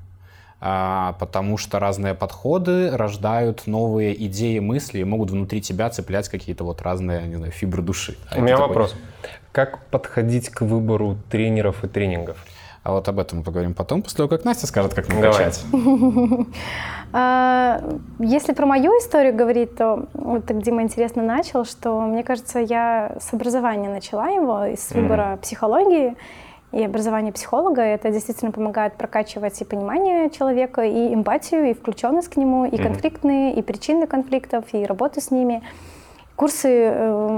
А, Потому что разные подходы рождают новые идеи, мысли и могут внутри тебя цеплять какие-то вот разные, не знаю, фибры души. А У меня такой- вопрос. Как подходить к выбору тренеров и тренингов? А вот об этом мы поговорим потом, после того, как Настя скажет, как нам Давай. качать. А, Если про мою историю говорить, то вот так Дима интересно начал, что мне кажется, я с образования начала его, из выбора психологии и образования психолога. Это действительно помогает прокачивать и понимание человека, и эмпатию, и включенность к нему, и конфликтные, и причины конфликтов, и работу с ними. Курсы э,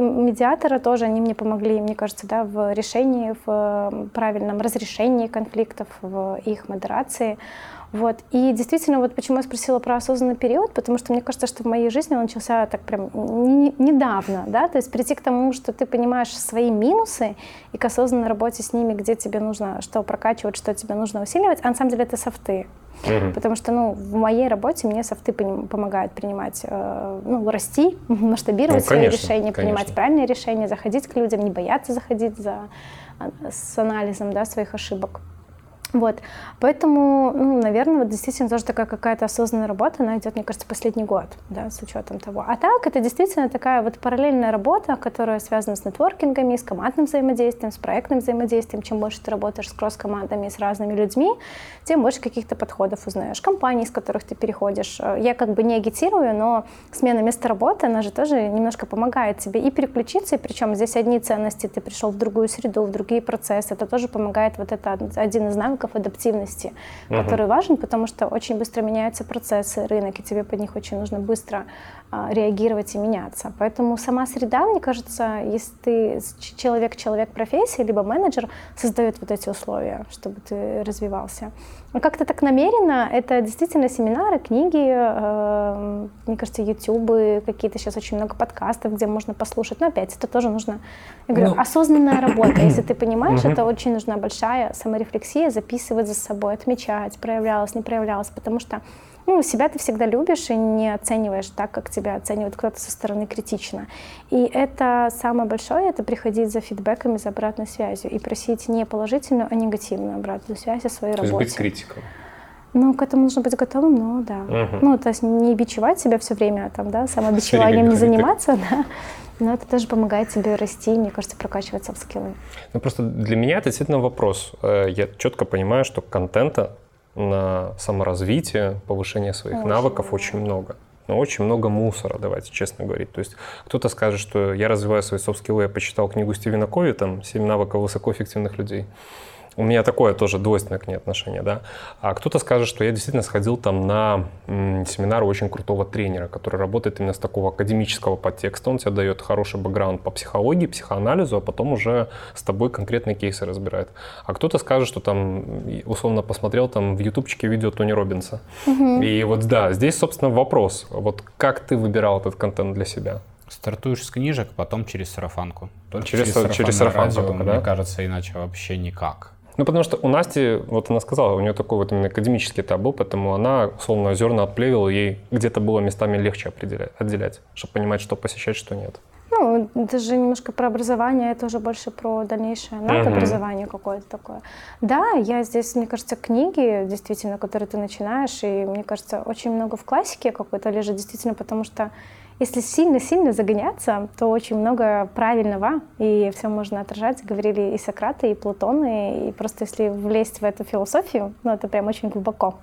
медиатора тоже, они мне помогли, мне кажется, да, в решении, в э, правильном разрешении конфликтов, в их модерации. Вот. И действительно, вот почему я спросила про осознанный период, потому что мне кажется, что в моей жизни он начался так прям не- недавно, да, то есть прийти к тому, что ты понимаешь свои минусы и к осознанной работе с ними, где тебе нужно что прокачивать, что тебе нужно усиливать, а на самом деле это софты. Потому что, ну, в моей работе мне софты помогают принимать, э, ну, расти, масштабировать Ну, свои конечно, решения, принимать конечно. правильные решения, заходить к людям, не бояться заходить за, а, с анализом, да, своих ошибок. Вот, поэтому, ну, наверное, вот действительно тоже такая какая-то осознанная работа, она идет, мне кажется, последний год, да, с учетом того. А так, это действительно такая вот параллельная работа, которая связана с нетворкингами, с командным взаимодействием, с проектным взаимодействием. Чем больше ты работаешь с кросс-командами, с разными людьми, тем больше каких-то подходов узнаешь. Компаний, с которых ты переходишь. Э, Я как бы не агитирую, но смена места работы, она же тоже немножко помогает тебе и переключиться, и причем здесь одни ценности, ты пришел в другую среду, в другие процессы, это тоже помогает, вот это од- один из навыков адаптивности, который важен, потому что очень быстро меняются процессы, рынок, и тебе под них очень нужно быстро реагировать и меняться. Поэтому сама среда, мне кажется, если ты человек-человек профессии, либо менеджер, создает вот эти условия, чтобы ты развивался. А как-то так намеренно, это действительно семинары, книги, э, мне кажется, ютубы, какие-то сейчас очень много подкастов, где можно послушать. Но опять, это тоже нужно, я говорю, Ну. осознанная работа. Если ты понимаешь, это очень нужна большая саморефлексия, записывать за собой, отмечать, проявлялось, не проявлялось, потому что ну, себя ты всегда любишь и не оцениваешь так, как тебя оценивает кто-то со стороны критично. И это самое большое, это приходить за фидбэками, за обратной связью и просить не положительную, а негативную обратную связь о своей То есть работе. быть критиком. Ну, к этому нужно быть готовым, но да. Мгм. Ну, то есть не бичевать себя все время, там, да, самобичеванием не заниматься, да. Но это тоже помогает тебе расти, мне кажется, прокачивать софт-скиллы. Ну, просто для меня это действительно вопрос. Э, Я четко понимаю, что контента на саморазвитие, повышение своих Очень навыков много. очень много. Но очень много мусора, давайте честно говорить. То есть кто-то скажет, что я развиваю свои софт-скиллы, я почитал книгу Стивена Кови, там «7 навыков высокоэффективных людей». У меня такое тоже двойственное к ней отношение, да. А кто-то скажет, что я действительно сходил там на семинар очень крутого тренера, который работает именно с такого академического подтекста. Он тебе дает хороший бэкграунд по психологии, психоанализу, а потом уже с тобой конкретные кейсы разбирает. А кто-то скажет, что там, условно, посмотрел там в ютубчике видео Тони Робинса. И вот да, здесь, собственно, вопрос. Вот как ты выбирал этот контент для себя? Стартуешь с книжек, потом через сарафанку. Только Через через сарафанное сарафанку только, мне да? кажется, иначе вообще никак. Ну, потому что у Насти, вот она сказала, у нее такой вот именно академический этап был, поэтому она, условно, зерна отплевила, ей где-то было местами легче определять, отделять, чтобы понимать, что посещать, что нет. Ну, это же немножко про образование, это уже больше про дальнейшее надобразование какое-то такое. Да, я здесь, мне кажется, книги, действительно, которые ты начинаешь, и мне кажется, очень много в классике какой-то лежит, действительно, потому что если сильно-сильно загоняться, то очень много правильного, и все можно отражать, говорили и Сократ, и Платон, и просто если влезть в эту философию, ну, это прям очень глубоко.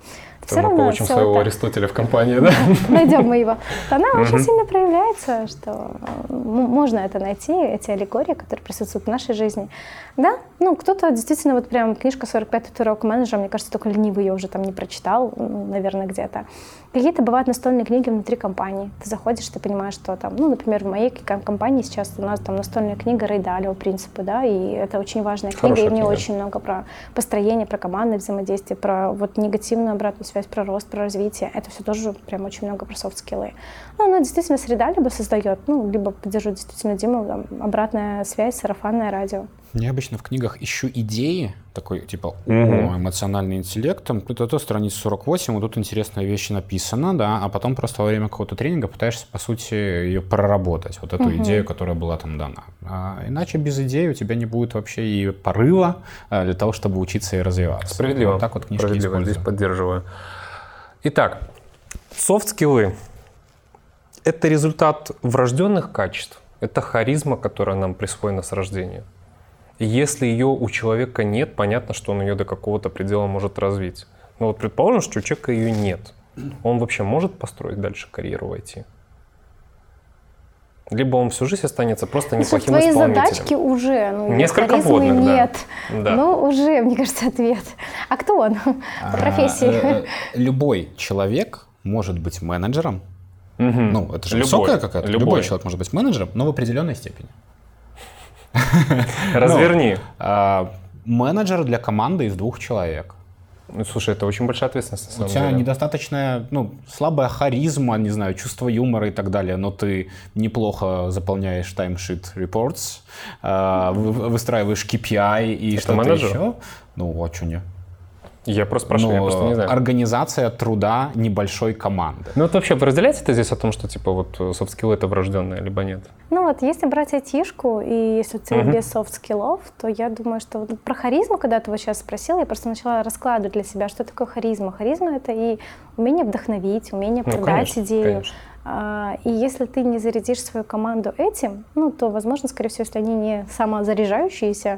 То мы получим всё своего это- Аристотеля в компании, да? найдем мы его, то она очень сильно проявляется, что можно это найти, эти аллегории, которые присутствуют в нашей жизни. Да, ну кто-то действительно, вот прям книжка 45 урок менеджера, мне кажется, только ленивый ее уже там не прочитал, ну, наверное, где-то. Какие-то бывают настольные книги внутри компании. Ты заходишь, ты понимаешь, что там, ну, например, в моей ком- компании сейчас у нас там настольная книга Рейдалио принципы, да, и это очень важная книга, Хорошая и в ней книга. очень много про построение, про командное взаимодействие, про вот негативную обратную связь, про рост, про развитие. Это все тоже прям очень много про софт-скиллы. Ну, она действительно среда либо создает, ну, либо поддерживает действительно Диму, там, обратная связь, сарафанное радио. Я обычно в книгах ищу идеи, такой типа, о, эмоциональный интеллект, там, тут то страница 48, вот тут интересная вещь написана, да, а потом просто во время какого-то тренинга пытаешься, по сути, ее проработать, вот эту Мгм. идею, которая была там дана. А иначе без идеи у тебя не будет вообще и порыва а, для того, чтобы учиться и развиваться. Справедливо. Вот так вот книжки Справедливо, здесь использую. поддерживаю. Итак, софт-скиллы – это результат врожденных качеств, это харизма, которая нам присвоена с рождения. Если ее у человека нет, понятно, что он ее до какого-то предела может развить. Но вот предположим, что у человека ее нет. Он вообще может построить дальше карьеру в IT? Либо он всю жизнь останется просто неплохим твои исполнительным. задачки уже, ну, Несколько да. нет. Да. Ну, уже, мне кажется, ответ. А кто он по А, профессии? э, э, Любой человек может быть менеджером. Ну, это же высокая какая-то. Любой. человек может быть менеджером, но в определенной степени. Разверни. А, менеджер для команды из двух человек. Ну, слушай, это очень большая ответственность, на У самом тебя деле. недостаточная, ну, слабая харизма, не знаю, чувство юмора и так далее, но ты неплохо заполняешь таймшит reports, а, вы- выстраиваешь KPI и что-то еще. Ну, а что не? Я просто спрашиваю, я Ну, просто не знаю. Организация труда небольшой команды. Ну вот вообще, вы разделяете это здесь о том, что типа вот софт-скиллы это врожденное, либо нет? Ну вот, если брать айтишку, и если ты Мгм. без софт-скиллов, то я думаю, что вот про харизму, когда ты вот сейчас спросил, я просто начала раскладывать для себя, что такое харизма. Харизма — это и умение вдохновить, умение Ну, продать конечно, идею. конечно. А, И если ты не зарядишь свою команду этим, ну, то, возможно, скорее всего, если они не самозаряжающиеся, э,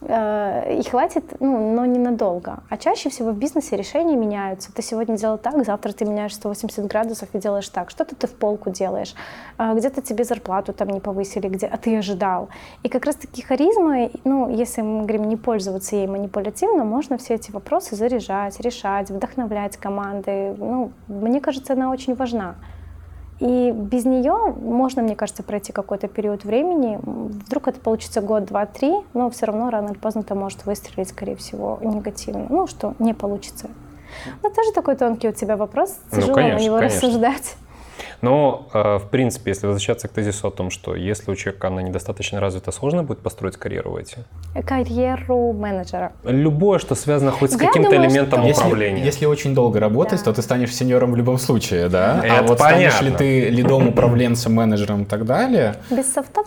и хватит, ну, но ненадолго. А чаще всего в бизнесе решения меняются. Ты сегодня делал так, завтра ты меняешь 180 градусов и делаешь так. Что-то ты в полку делаешь. А, Где-то тебе зарплату там не повысили, где, а ты ожидал. И как раз-таки харизмой, ну, если мы говорим не пользоваться ей манипулятивно, можно все эти вопросы заряжать, решать, вдохновлять команды. Ну, мне кажется, она очень важна. И без нее можно, мне кажется, пройти какой-то период времени. Вдруг это получится год, два, три, но все равно рано или поздно это может выстрелить, скорее всего, негативно. Ну, что не получится. Ну, тоже такой тонкий у тебя вопрос. Ну, Тяжело конечно, на него конечно. рассуждать. Но, э, в принципе, если возвращаться к тезису о том, что если у человека она недостаточно развита, сложно будет построить карьеру в IT. Карьеру менеджера. Любое, что связано хоть с каким-то элементом что- Если, управления. если очень долго работать, Да. то ты станешь сеньором в любом случае, да? а Это вот станешь ли понятно. ты лидом, управленцем, менеджером и так далее, Без софтов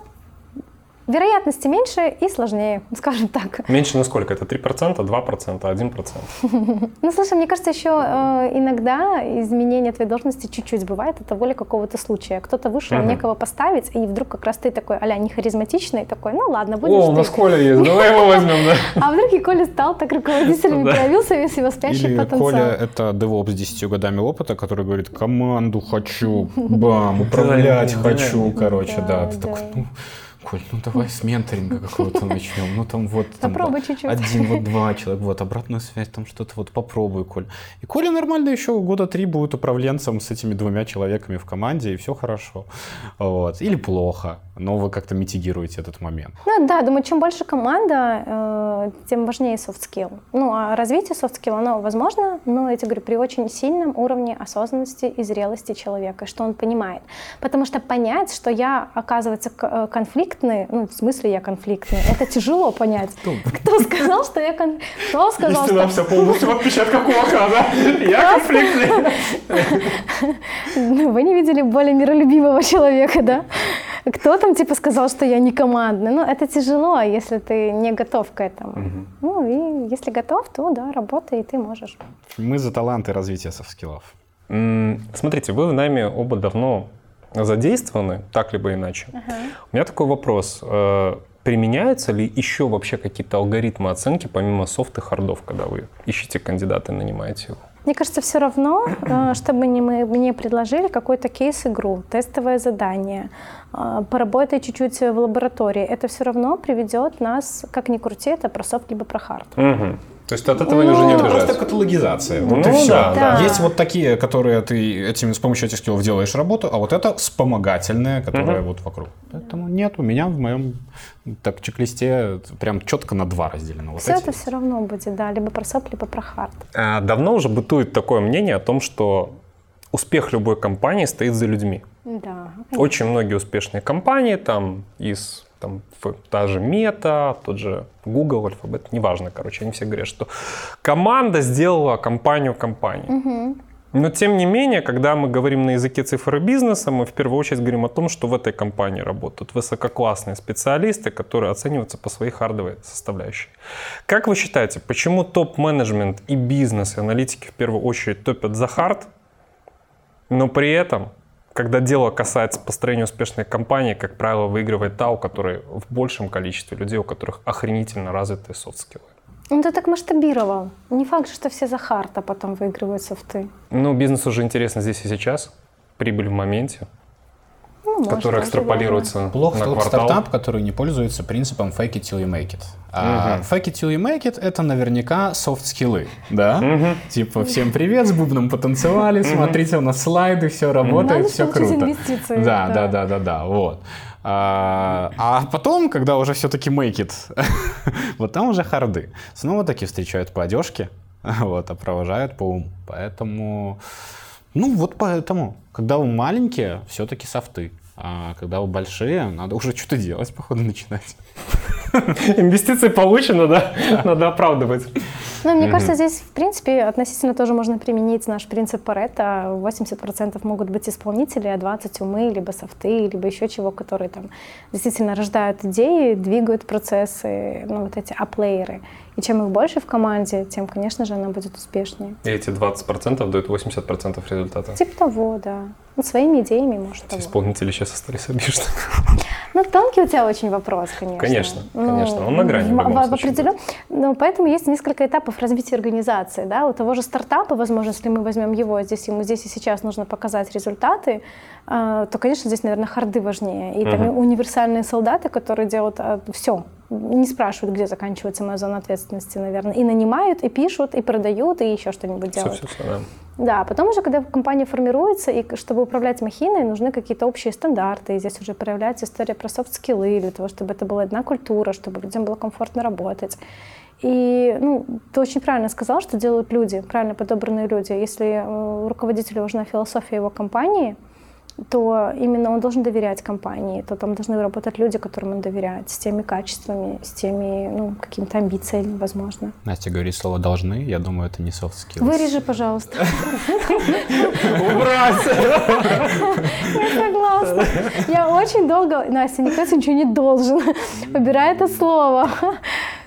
вероятности меньше и сложнее, скажем так. Меньше на сколько? Это 3%, 2%, 1%? Ну, слушай, мне кажется, еще э, иногда изменение твоей должности чуть-чуть бывает от воли какого-то случая. Кто-то вышел, некого поставить, и вдруг как раз ты такой, а не харизматичный, такой, ну ладно, будешь О, у нас Коля есть, давай его возьмем, да? А вдруг и Коля стал так руководителем, проявился весь его спящий Или потенциал. Коля — это девоп с 10 годами опыта, который говорит, команду хочу, бам, управлять хочу, короче, да. Ты такой, ну, Коль, ну давай с менторинга какого-то начнем. Ну там вот там Попробуй чуть-чуть. один, вот два человека, вот обратную связь, там что-то вот попробуй, Коль. И Коля нормально еще года три будет управленцем с этими двумя человеками в команде, и все хорошо. Вот. Или плохо, но вы как-то митигируете этот момент. Ну да, думаю, чем больше команда, э, тем важнее soft skill. Ну, а развитие soft skill, оно возможно, но, я тебе говорю, при очень сильном уровне осознанности и зрелости человека, что он понимает. Потому что понять, что я, оказывается, к- конфликтный, ну, в смысле я конфликтный, это тяжело понять. Кто сказал, что я кон... Кто сказал, что... вся полностью в отпечатках кулака, да? Я конфликтный. Ну, Вы не видели более миролюбивого человека, да? Кто там типа сказал, что я не командный? Ну, это тяжело, если ты не готов к этому. Ну, и если готов, то да, работай, и ты можешь. Мы за таланты развития софт-скиллов. Смотрите, вы в нами оба давно задействованы, так либо иначе. У меня такой вопрос. Э, Применяются ли еще вообще какие-то алгоритмы оценки, помимо софт и хардов, когда вы ищете кандидата и нанимаете его? Мне кажется, все равно, э, чтобы не мы, мне предложили какой-то кейс-игру, тестовое задание, э, поработай чуть-чуть в лаборатории, это все равно приведет нас, как ни крути, это про софт либо про хард. Мгм. То есть от этого они уже не Ну, это просто убежать. каталогизация. Вот Ну и все. да, да. Есть вот такие, которые ты этими, с помощью этих скиллов делаешь работу, а вот это вспомогательное, которое вот вокруг. Поэтому нет, у меня в моем так чек-листе прям четко на два разделено. Вот все эти это все равно будет, да, либо про софт, либо про хард. А Давно уже бытует такое мнение о том, что успех любой компании стоит за людьми. Да. Очень многие успешные компании, там из там, та же Мета, тот же Google, Alphabet, неважно, короче, они все говорят, что команда сделала компанию компанией. Но тем не менее, когда мы говорим на языке цифры бизнеса, мы в первую очередь говорим о том, что в этой компании работают высококлассные специалисты, которые оцениваются по своей хардовой составляющей. Как вы считаете, почему топ-менеджмент и бизнес, и аналитики в первую очередь топят за хард, но при этом, когда дело касается построения успешной компании, как правило, выигрывает та, у которой в большем количестве людей, у которых охренительно развитые софт-скиллы. Ну, ты так масштабировал. Не факт, что все за хард, а потом выигрывают софты. Ну, бизнесу уже интересно здесь и сейчас, прибыль в моменте, Ну, может, которая тоже экстраполируется Плох на тот квартал. стартап, который не пользуется принципом fake it till you make it. А Мгм. fake it till you make it это наверняка софт-скиллы, да? Типа всем привет, с бубном потанцевали, смотрите, у нас слайды, все работает, все круто. инвестиции, Да, да. да, да, да, да, вот. А, а потом, когда уже все-таки make it, вот там уже харды. Снова таки встречают по одежке, вот, а провожают по уму. Поэтому, ну вот поэтому, когда вы маленькие, все-таки софты. А когда вы большие, надо уже что-то делать, походу, начинать. Инвестиции получено, да? Надо оправдывать. Ну, мне кажется, здесь, в принципе, относительно тоже можно применить наш принцип Паретта. 80% могут быть исполнители, а 20% умы, либо софты, либо еще чего, которые там действительно рождают идеи, двигают процессы, ну, вот эти аплееры. И чем их больше в команде, тем, конечно же, она будет успешнее. И эти 20% дают 80% результата. Типа того, да. Ну, своими идеями, может, Эти того. исполнители сейчас остались обижены. Ну, тонкий у тебя очень вопрос, конечно. Конечно, Ну, конечно. Он на грани в в- в- определен- Ну, поэтому есть несколько этапов развития организации. Да? У того же стартапа, возможно, если мы возьмем его, здесь ему здесь и сейчас нужно показать результаты, а, то, конечно, здесь, наверное, харды важнее. И там Мгм. универсальные солдаты, которые делают все, не спрашивают, где заканчивается моя зона ответственности, наверное. И нанимают, и пишут, и продают, и еще что-нибудь Все, делают. все, все, да. Да, потом уже, когда компания формируется, и чтобы управлять махиной, нужны какие-то общие стандарты. И здесь уже проявляется история про софт-скиллы, для того, чтобы это была одна культура, чтобы людям было комфортно работать. И ну, ты очень правильно сказал, что делают люди, правильно подобранные люди. Если э, руководителю важна философия его компании, то именно он должен доверять компании, то там должны работать люди, которым он доверяет, с теми качествами, с теми ну, какими-то амбициями, возможно. Настя говорит слово «должны», я думаю, это не soft skills. Вырежи, пожалуйста. Убрать! Я согласна. Я очень долго... Настя, никто ничего не должен. Выбирай это слово.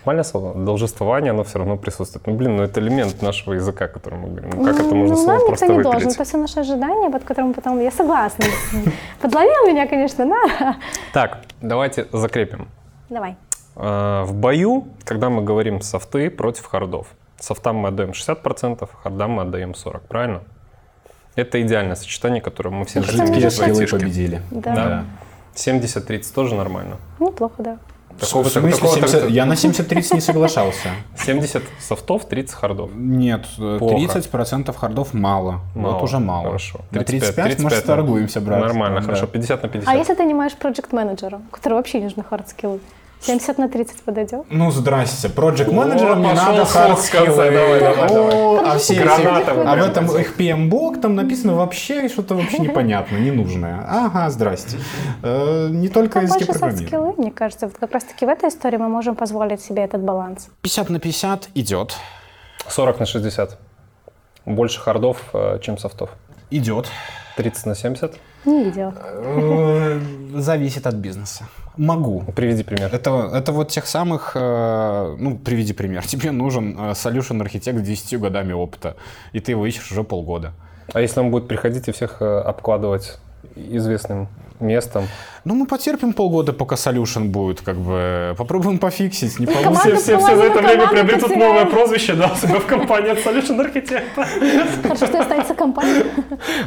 Нормальное слово. Должествование, оно все равно присутствует. Ну, блин, ну это элемент нашего языка, который мы говорим. Ну, как это можно ну, слово нам просто никто не должен. выпилить? Это все наши ожидания, под которым потом... Я согласна. Подловил меня, конечно, да. Так, давайте закрепим. Давай. Э, В бою, когда мы говорим софты против хардов, софтам мы отдаем 60%, хардам мы отдаем 40%, правильно? Это идеальное сочетание, которое мы все хотим Жидкие айтишке. победили. Да. Да. 70-30 тоже нормально. Неплохо, да. Такого- В смысле такого- 70? Я на 70-30 не соглашался. 70 софтов, 30 хардов. Нет, э, Плохо. 30% хардов мало. Мало. Вот уже мало. Хорошо. На 35, 35, может, торгуемся, брат. Нормально, Да. хорошо. 50 на 50. А если ты нанимаешь проект-менеджера, у которого вообще не нужны хард-скиллы? 70 на 30 подойдет? Ну, здрасте. Project менеджерам не пошел надо конце, хардскиллы. давай, давай, О, А все эти- А прям этом их PM-блок там написано вообще что-то вообще непонятно, ненужное. Ага, здрасте. Э, Не только языки больше программирования. мне кажется. Вот как раз-таки в этой истории мы можем позволить себе этот баланс. 50 на 50 идет. 40 на 60. Больше хардов, э, чем софтов. Идет. 30 на 70. Не видела. Э, Зависит от бизнеса. Могу. Приведи пример. Это, это вот тех самых, э, ну, приведи пример. Тебе нужен э, solution архитект с 10 годами опыта, и ты его ищешь уже полгода. А если он будет приходить и всех э, обкладывать известным местом? Ну, мы потерпим полгода, пока solution будет, как бы, попробуем пофиксить, не Команда получится. все- все за это время приобретут новое прозвище, да, у себя в компании от Solution Architect. Хорошо, что останется компания.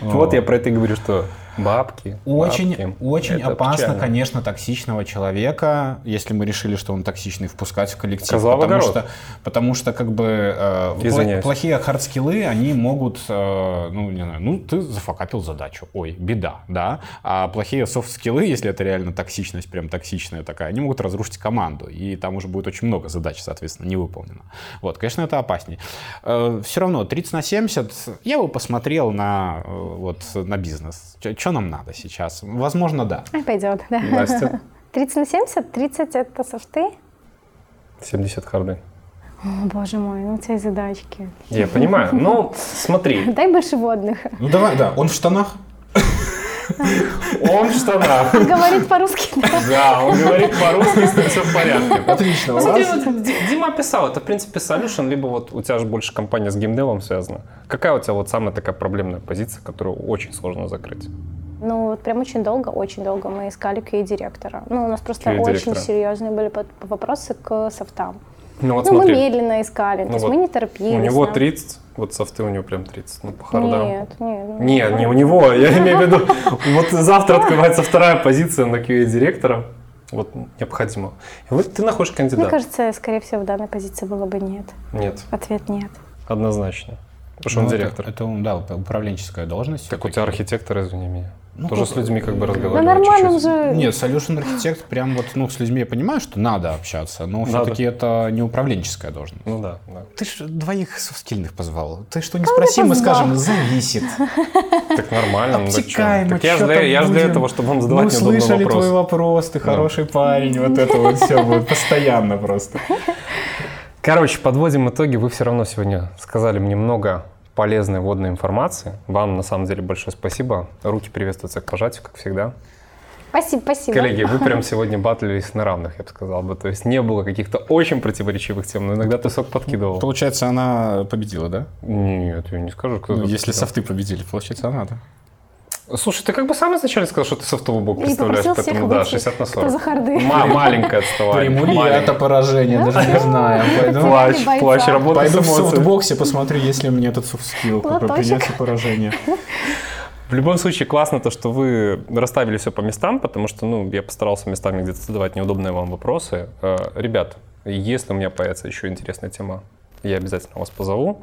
Вот я про это и говорю, что бабки. Очень, бабки, очень это опасно, печально. конечно, токсичного человека, если мы решили, что он токсичный, впускать в коллектив. Козла в потому огород. что, потому что, как бы, э, Извиняюсь. плохие хардскиллы, они могут, э, ну, не знаю, ну, ты зафакапил задачу, ой, беда, да. А плохие софт-скиллы, если это реально токсичность, прям токсичная такая, они могут разрушить команду, и там уже будет очень много задач, соответственно, не выполнено. Вот, конечно, это опаснее. все равно 30 на 70, я бы посмотрел на, э, вот, на бизнес. Что нам надо сейчас? Возможно, да. Пойдет, да. Настя, 30 на 70, 30 это софты. 70 харды. О, боже мой, ну у тебя задачки. Я понимаю. Ну, смотри, Дай больше водных. Ну давай, да, он в штанах. Он в штанах. Говорит по-русски. да. Да, он говорит по-русски, с ним все в порядке. Отлично. у Смотри, вас- вот Ди- Дима описал, это в принципе solution, либо вот у тебя же больше компания с геймдевом связана. Какая у тебя вот самая такая проблемная позиция, которую очень сложно закрыть? Ну, вот прям очень долго, очень долго мы искали QA-директора. Ну, у нас просто очень серьезные были вопросы к софтам. Ну вот ну, мы медленно искали, то Ну есть вот мы не торопились. у него нам- 30, вот софты у него прям 30, ну по хардам. Нет, нет. Нет, не у него, я имею в виду, вот завтра открывается вторая позиция на QA-директора, вот необходимо. И вот ты находишь Мне кандидата. кажется, скорее всего, в данной позиции было бы нет. Нет, Ответ нет. однозначно. Потому что он Ну, это- директор. Это, да, управленческая должность. Так у тебя архитектор, извини меня. Ну, Тоже как- с людьми как бы Ну, разговаривать нормально, он чуть-чуть. же... Нет, solution архитект прям вот, ну, с людьми я понимаю, что надо общаться, но Надо. все-таки это не управленческая должность. Ну да, да. Ты же двоих софтскильных позвал. Ты что не спроси, мы скажем, зависит. Так нормально, ну? Обтекаемо, Так я же для, там я ж для этого, чтобы вам Мы задавать неудобный услышали вопрос. твой вопрос, ты хороший парень, вот это вот все будет постоянно просто. Короче, подводим итоги. Вы все равно сегодня сказали мне много полезной вводной информации. Вам на самом деле большое спасибо. Руки приветствуются к пожатию, как всегда. Спасибо, спасибо. Коллеги, вы прям сегодня батлились на равных, я бы сказал бы. То есть не было каких-то очень противоречивых тем, но иногда ты сок подкидывал. Получается, она победила, да? Нет, я не скажу, кто Ну, если сказал. софты победили, получается, она, да? Слушай, ты как бы сам изначально сказал, что ты софтовый блок представляешь, поэтому да, выйти. 60 на Кто 40. за харды? Ма- маленькое отставание. Приму ли я маленькое. это поражение, даже не знаю. Плач, плач, работа пойду в софтбоксе, посмотрю, есть ли у меня этот soft skill, принять поражение. В любом случае, классно то, что вы расставили все по местам, потому что, ну, я постарался местами где-то задавать неудобные вам вопросы. Э, Ребят, если у меня появится еще интересная тема, я обязательно вас позову.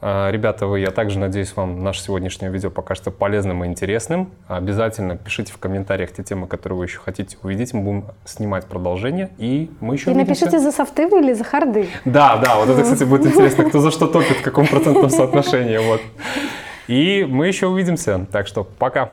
Э, Ребята, вы, я также надеюсь, вам наше сегодняшнее видео покажется полезным и интересным. Обязательно пишите в комментариях те темы, которые вы еще хотите увидеть. Мы будем снимать продолжение, и мы еще И увидимся. напишите, за софты вы или за харды. Да, да, вот это, кстати, будет интересно, кто за что топит, в каком процентном соотношении. Вот. И мы еще увидимся. Так что пока.